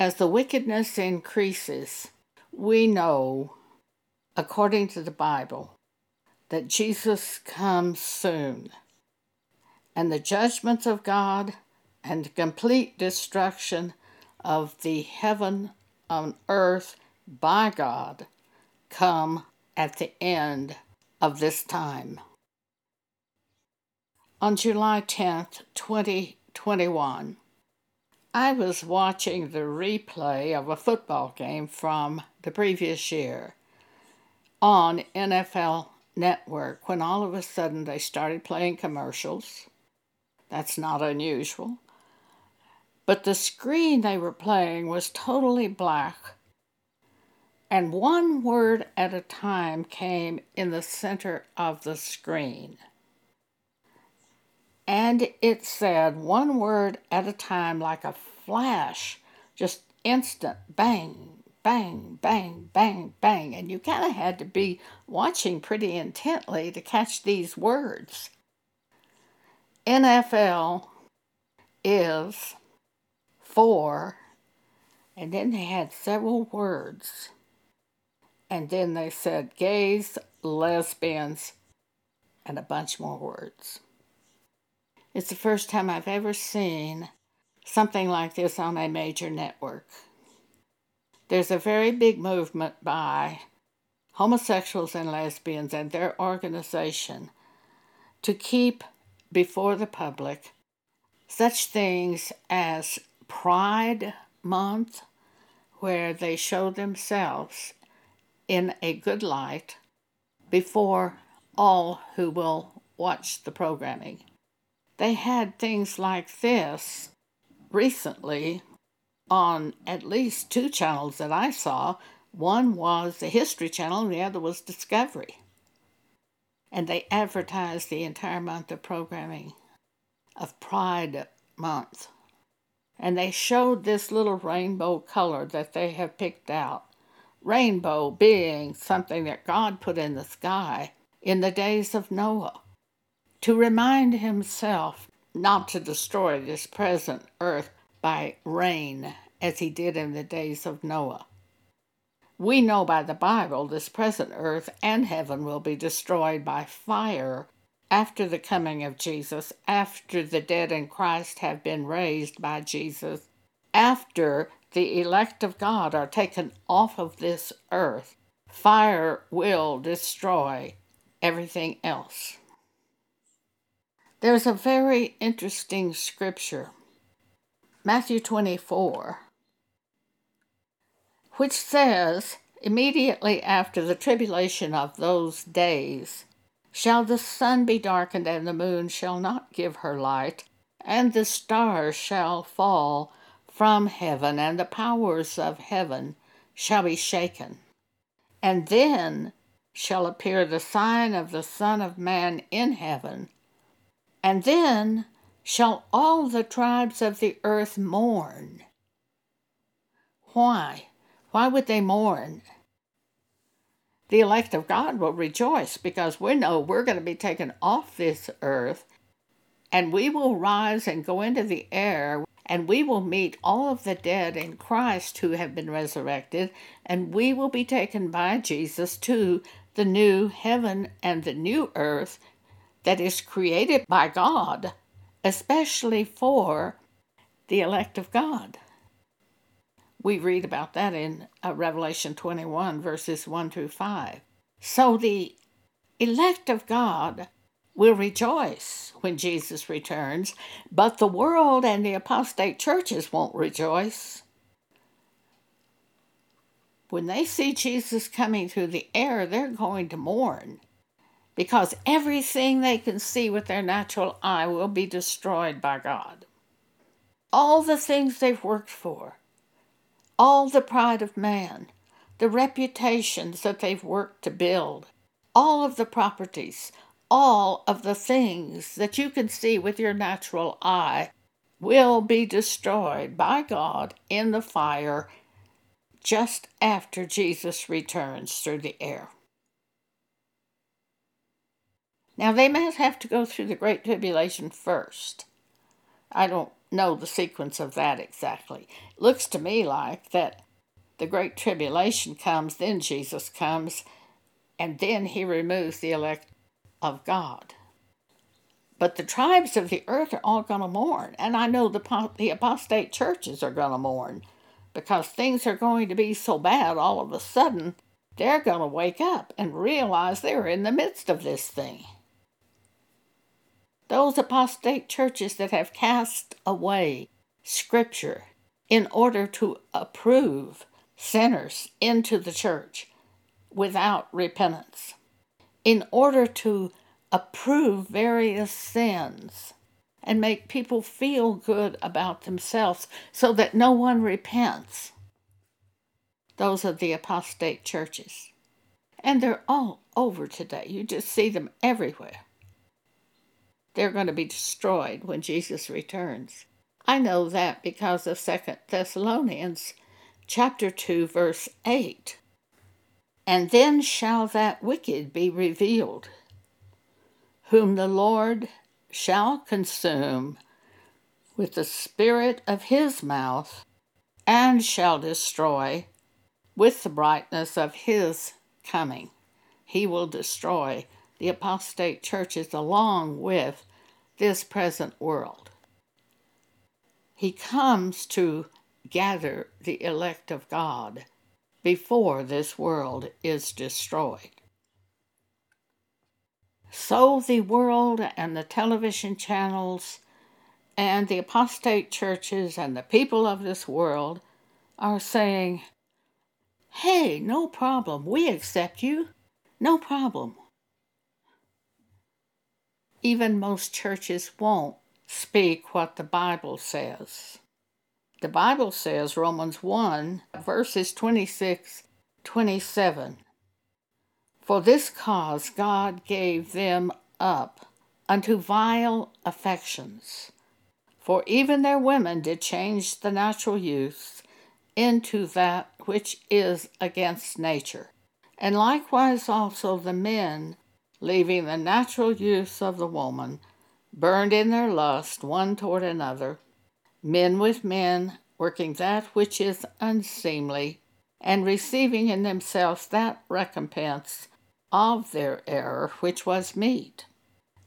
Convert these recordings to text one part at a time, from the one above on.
As the wickedness increases, we know, according to the Bible, that Jesus comes soon. And the judgments of God and complete destruction of the heaven on earth by God come at the end of this time. On July 10th, 2021, I was watching the replay of a football game from the previous year on NFL Network when all of a sudden they started playing commercials. That's not unusual. But the screen they were playing was totally black, and one word at a time came in the center of the screen and it said one word at a time like a flash, just instant bang, bang, bang, bang, bang. And you kind of had to be watching pretty intently to catch these words. NFL is for, and then they had several words. And then they said gays, lesbians, and a bunch more words. It's the first time I've ever seen something like this on a major network. There's a very big movement by homosexuals and lesbians and their organization to keep before the public such things as Pride Month, where they show themselves in a good light before all who will watch the programming they had things like this recently on at least two channels that I saw. One was the History Channel, and the other was Discovery. And they advertised the entire month of programming of Pride Month. And they showed this little rainbow color that they have picked out. Rainbow being something that God put in the sky in the days of Noah to remind himself not to destroy this present earth by rain as he did in the days of Noah. We know by the Bible this present earth and heaven will be destroyed by fire after the coming of Jesus, after the dead in Christ have been raised by Jesus, after the elect of God are taken off of this earth. Fire will destroy everything else. There's a very interesting scripture, Matthew 24, which says, Immediately after the tribulation of those days, shall the sun be darkened, and the moon shall not give her light, and the stars shall fall from heaven, and the powers of heaven shall be shaken. And then shall appear the sign of the Son of Man in heaven and then shall all the tribes of the earth mourn. Why? Why would they mourn? The elect of God will rejoice because we know we're going to be taken off this earth and we will rise and go into the air and we will meet all of the dead in Christ who have been resurrected and we will be taken by Jesus to the new heaven and the new earth that is created by God, especially for the elect of God. We read about that in uh, Revelation 21, verses 1 through 5. So the elect of God will rejoice when Jesus returns, but the world and the apostate churches won't rejoice. When they see Jesus coming through the air, they're going to mourn because everything they can see with their natural eye will be destroyed by God. All the things they've worked for, all the pride of man, the reputations that they've worked to build, all of the properties, all of the things that you can see with your natural eye will be destroyed by God in the fire just after Jesus returns through the air. Now, they must have to go through the Great Tribulation first. I don't know the sequence of that exactly. It looks to me like that the Great Tribulation comes, then Jesus comes, and then he removes the elect of God. But the tribes of the earth are all going to mourn. And I know the, the apostate churches are going to mourn because things are going to be so bad all of a sudden, they're going to wake up and realize they're in the midst of this thing. Those apostate churches that have cast away Scripture in order to approve sinners into the church without repentance, in order to approve various sins and make people feel good about themselves so that no one repents. Those are the apostate churches. And they're all over today. You just see them everywhere. They're going to be destroyed when Jesus returns. I know that because of Second Thessalonians chapter 2 verse 8. And then shall that wicked be revealed whom the Lord shall consume with the spirit of his mouth, and shall destroy with the brightness of his coming. He will destroy the apostate churches along with this present world. He comes to gather the elect of God before this world is destroyed. So the world and the television channels and the apostate churches and the people of this world are saying, hey, no problem, we accept you, no problem. Even most churches won't speak what the Bible says. The Bible says, Romans 1, verses 26 27. For this cause God gave them up unto vile affections. For even their women did change the natural use into that which is against nature. And likewise also the men, leaving the natural use of the woman, burned in their lust one toward another, men with men, working that which is unseemly, and receiving in themselves that recompense of their error which was meet.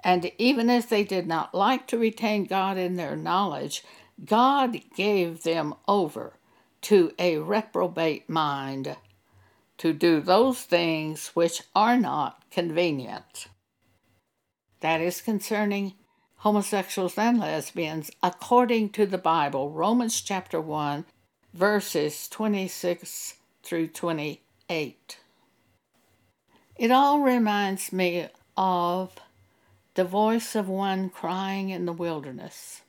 And even as they did not like to retain God in their knowledge, God gave them over to a reprobate mind to do those things which are not convenient. That is concerning homosexuals and lesbians according to the Bible, Romans chapter 1, verses 26 through 28. It all reminds me of the voice of one crying in the wilderness.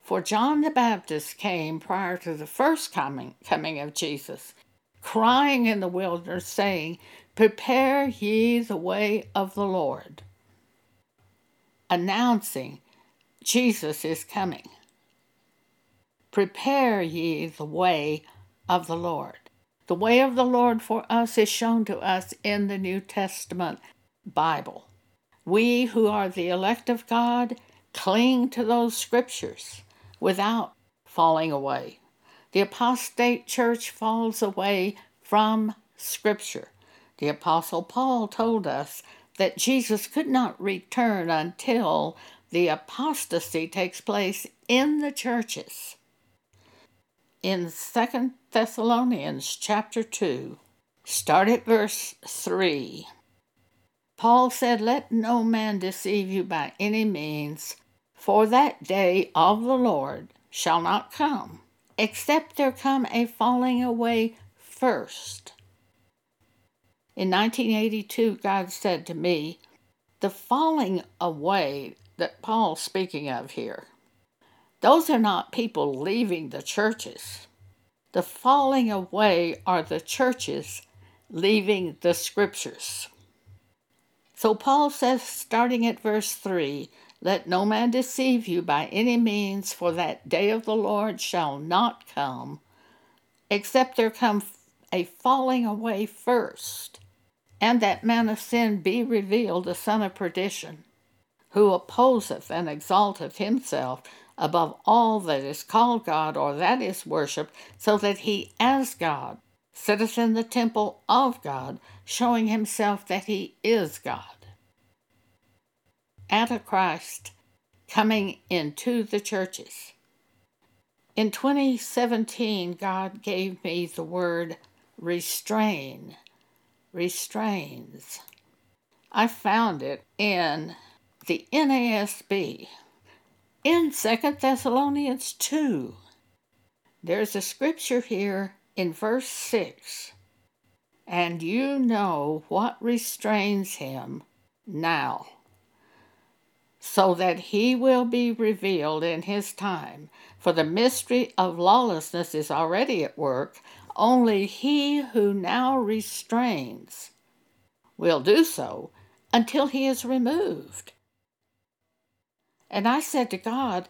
For John the Baptist came prior to the first coming, coming of Jesus, crying in the wilderness, saying, Prepare ye the way of the Lord, announcing Jesus is coming. Prepare ye the way of the Lord. The way of the Lord for us is shown to us in the New Testament Bible. We who are the elect of God cling to those scriptures without falling away. The apostate church falls away from scripture. The apostle Paul told us that Jesus could not return until the apostasy takes place in the churches in Second Thessalonians chapter 2, start at verse 3. Paul said, Let no man deceive you by any means, for that day of the Lord shall not come, except there come a falling away first. In 1982, God said to me, The falling away that Paul's speaking of here those are not people leaving the churches. The falling away are the churches leaving the scriptures. So Paul says, starting at verse 3, Let no man deceive you by any means, for that day of the Lord shall not come, except there come a falling away first, and that man of sin be revealed, the son of perdition, who opposeth and exalteth himself above all that is called God or that is worshipped, so that he, as God, sitteth in the temple of God, showing himself that he is God. Antichrist coming into the churches. In 2017, God gave me the word restrain, restrains. I found it in the NASB in Second Thessalonians 2. There's a scripture here in verse 6 and you know what restrains him now, so that he will be revealed in his time. For the mystery of lawlessness is already at work, only he who now restrains will do so until he is removed. And I said to God,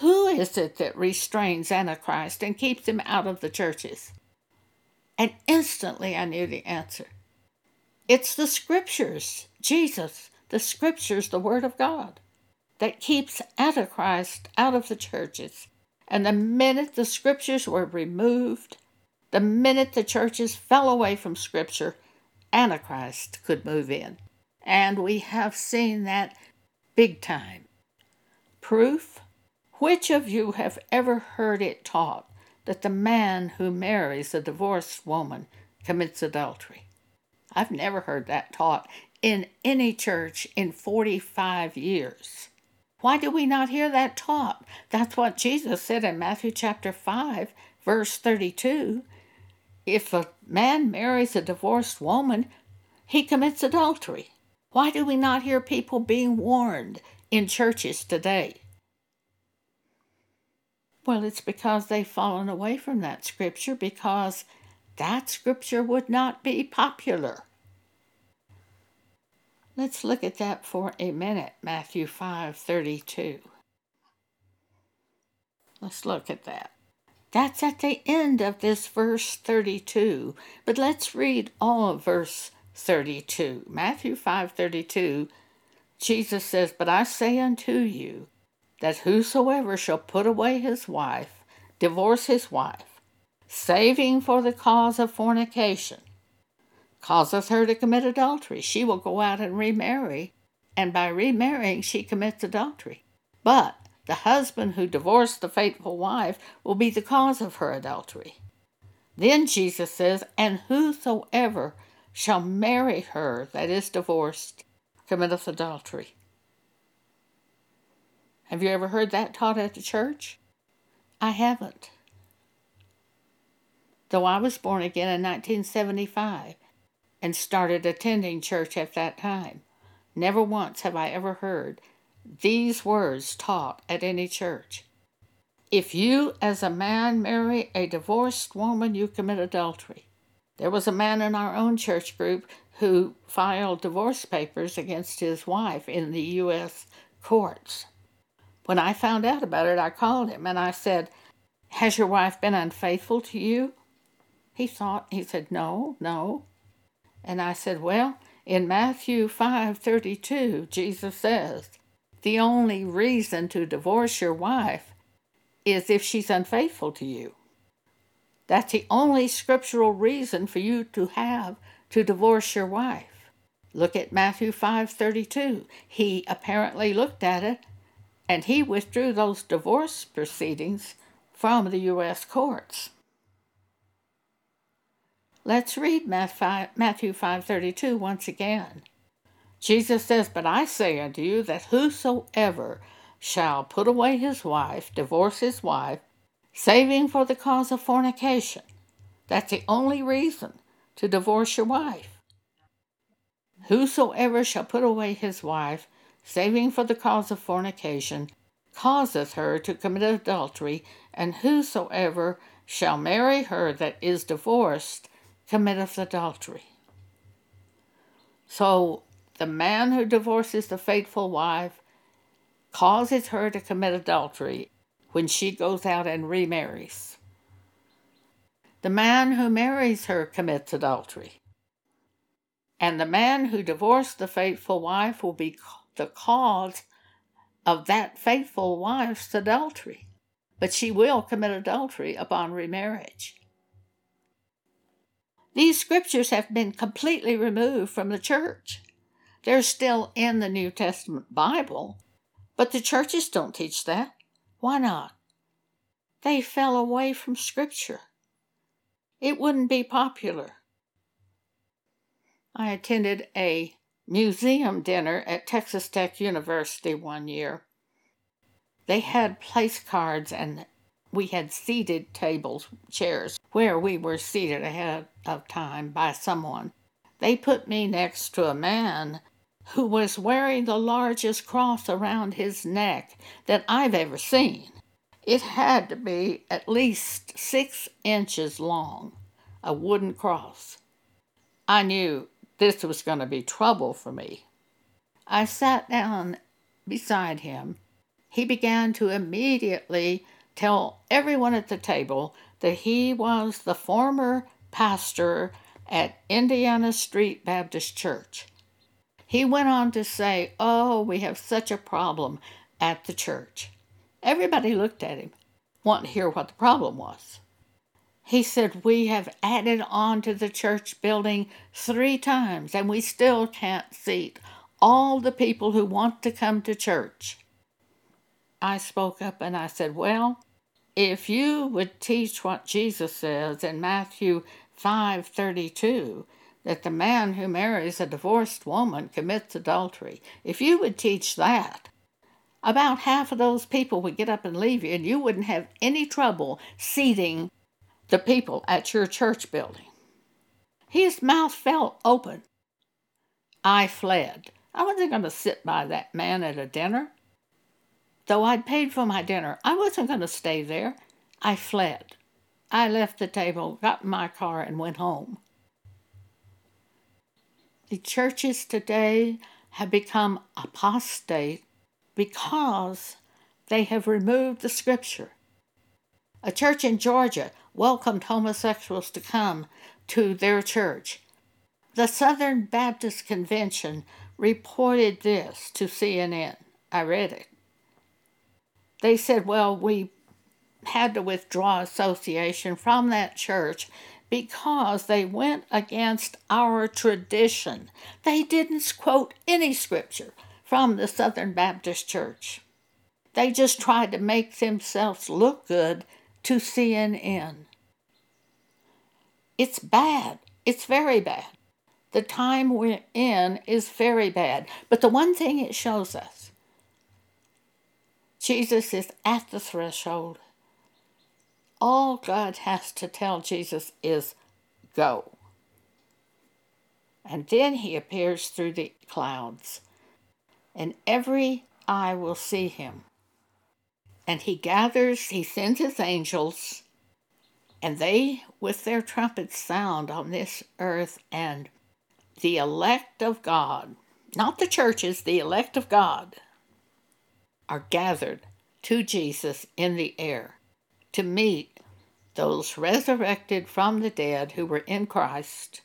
Who is it that restrains Antichrist and keeps him out of the churches? And instantly I knew the answer. It's the scriptures, Jesus, the scriptures, the Word of God, that keeps Antichrist out of the churches. And the minute the scriptures were removed, the minute the churches fell away from scripture, Antichrist could move in. And we have seen that big time. Proof? Which of you have ever heard it taught that the man who marries a divorced woman commits adultery. I've never heard that taught in any church in 45 years. Why do we not hear that taught? That's what Jesus said in Matthew chapter 5, verse 32. If a man marries a divorced woman, he commits adultery. Why do we not hear people being warned in churches today? Well, it's because they've fallen away from that scripture because that scripture would not be popular. Let's look at that for a minute, Matthew 5:32. Let's look at that. That's at the end of this verse 32, but let's read all of verse 32. Matthew 5:32 Jesus says, "But I say unto you that whosoever shall put away his wife, divorce his wife, saving for the cause of fornication, causeth her to commit adultery. She will go out and remarry, and by remarrying she commits adultery. But the husband who divorced the faithful wife will be the cause of her adultery. Then Jesus says, And whosoever shall marry her that is divorced committeth adultery. Have you ever heard that taught at the church? I haven't. Though I was born again in 1975 and started attending church at that time, never once have I ever heard these words taught at any church. If you, as a man, marry a divorced woman, you commit adultery. There was a man in our own church group who filed divorce papers against his wife in the U.S. courts. When I found out about it, I called him and I said, Has your wife been unfaithful to you? He thought, he said, No, no. And I said, Well, in Matthew 5:32, Jesus says, the only reason to divorce your wife is if she's unfaithful to you. That's the only scriptural reason for you to have to divorce your wife. Look at Matthew 5:32. He apparently looked at it and he withdrew those divorce proceedings from the U.S. courts. Let's read Matthew 5:32 once again. Jesus says, "But I say unto you that whosoever shall put away his wife, divorce his wife, saving for the cause of fornication, that's the only reason to divorce your wife. Whosoever shall put away his wife, saving for the cause of fornication, causeth her to commit adultery, and whosoever shall marry her that is divorced committeth adultery. So the man who divorces the faithful wife causes her to commit adultery when she goes out and remarries. The man who marries her commits adultery. And the man who divorced the faithful wife will be the cause of that faithful wife's adultery, but she will commit adultery upon remarriage. These scriptures have been completely removed from the church. They're still in the New Testament Bible, but the churches don't teach that. Why not? They fell away from Scripture. It wouldn't be popular. I attended a museum dinner at Texas Tech University one year. They had place cards and we had seated tables, chairs, where we were seated ahead of time by someone. They put me next to a man who was wearing the largest cross around his neck that I've ever seen. It had to be at least six inches long, a wooden cross. I knew this was going to be trouble for me. I sat down beside him. He began to immediately tell everyone at the table that he was the former pastor at Indiana Street Baptist Church. He went on to say, Oh, we have such a problem at the church. Everybody looked at him, wanting to hear what the problem was. He said, We have added on to the church building three times, and we still can't seat all the people who want to come to church. I spoke up and I said, Well, if you would teach what Jesus says in Matthew 5:32 that the man who marries a divorced woman commits adultery, if you would teach that, about half of those people would get up and leave you and you wouldn't have any trouble seating the people at your church building. His mouth fell open. I fled. I wasn't going to sit by that man at a dinner. Though I'd paid for my dinner, I wasn't going to stay there. I fled. I left the table, got in my car, and went home. The churches today have become apostate because they have removed the scripture. A church in Georgia welcomed homosexuals to come to their church. The Southern Baptist Convention reported this to CNN. I read it. They said, well, we had to withdraw association from that church because they went against our tradition. They didn't quote any scripture from the Southern Baptist Church. They just tried to make themselves look good to CNN. It's bad. It's very bad. The time we're in is very bad. But the one thing it shows us Jesus is at the threshold. All God has to tell Jesus is go. And then he appears through the clouds, and every eye will see him. And he gathers, he sends his angels, and they with their trumpets sound on this earth, and the elect of God, not the churches, the elect of God, are gathered to Jesus in the air to meet those resurrected from the dead who were in Christ,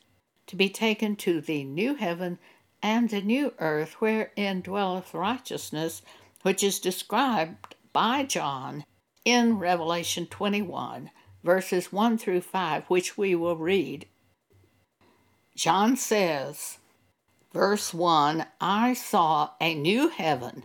to be taken to the new heaven and the new earth wherein dwelleth righteousness, which is described by John in Revelation 21, verses 1 through 5, which we will read. John says, verse 1 I saw a new heaven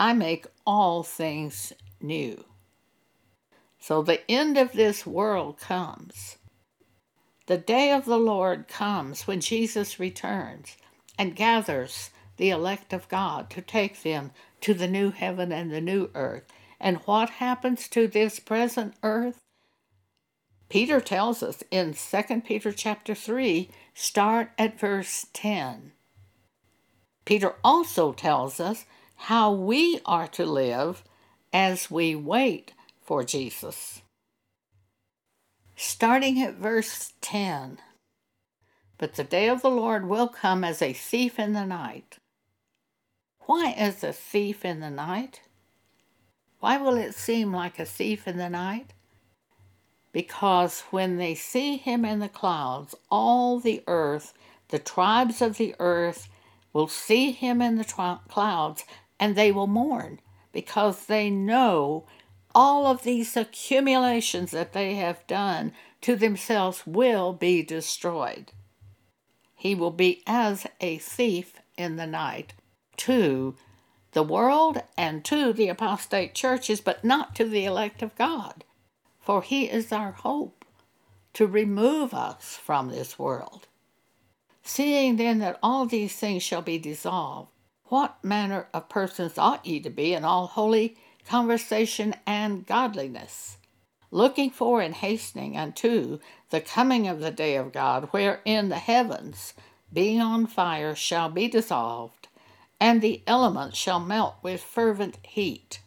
I make all things new. So the end of this world comes. The day of the Lord comes when Jesus returns and gathers the elect of God to take them to the new heaven and the new earth. And what happens to this present earth? Peter tells us in 2 Peter chapter 3, start at verse 10. Peter also tells us how we are to live as we wait for Jesus. Starting at verse 10 But the day of the Lord will come as a thief in the night. Why is a thief in the night? Why will it seem like a thief in the night? Because when they see him in the clouds, all the earth, the tribes of the earth, will see him in the clouds and they will mourn because they know all of these accumulations that they have done to themselves will be destroyed. He will be as a thief in the night to the world and to the apostate churches, but not to the elect of God. For he is our hope to remove us from this world. Seeing then that all these things shall be dissolved, what manner of persons ought ye to be in all holy conversation and godliness, looking for and hastening unto the coming of the day of God, wherein the heavens, being on fire, shall be dissolved, and the elements shall melt with fervent heat.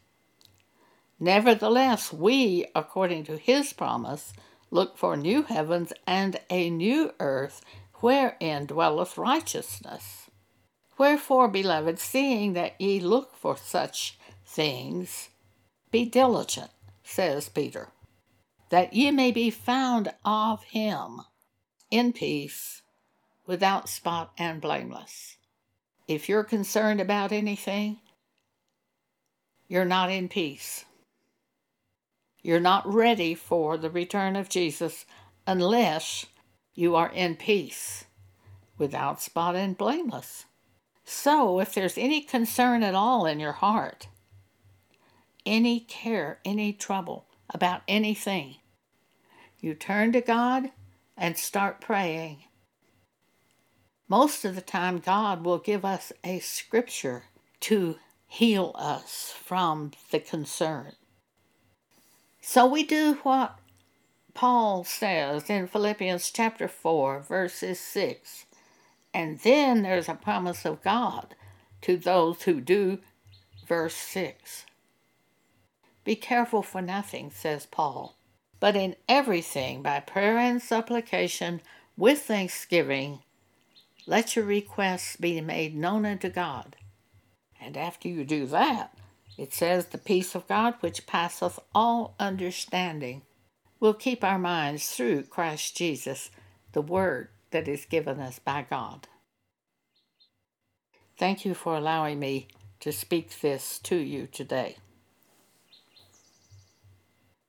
Nevertheless, we, according to his promise, look for new heavens and a new earth wherein dwelleth righteousness. Wherefore, beloved, seeing that ye look for such things, be diligent, says Peter, that ye may be found of him in peace, without spot and blameless. If you're concerned about anything, you're not in peace. You're not ready for the return of Jesus unless you are in peace, without spot and blameless. So, if there's any concern at all in your heart, any care, any trouble about anything, you turn to God and start praying. Most of the time, God will give us a scripture to heal us from the concern. So we do what Paul says in Philippians chapter 4, verses 6. And then there's a promise of God to those who do verse 6. Be careful for nothing, says Paul, but in everything by prayer and supplication with thanksgiving, let your requests be made known unto God. And after you do that, it says, The peace of God, which passeth all understanding, will keep our minds through Christ Jesus, the Word that is given us by God. Thank you for allowing me to speak this to you today.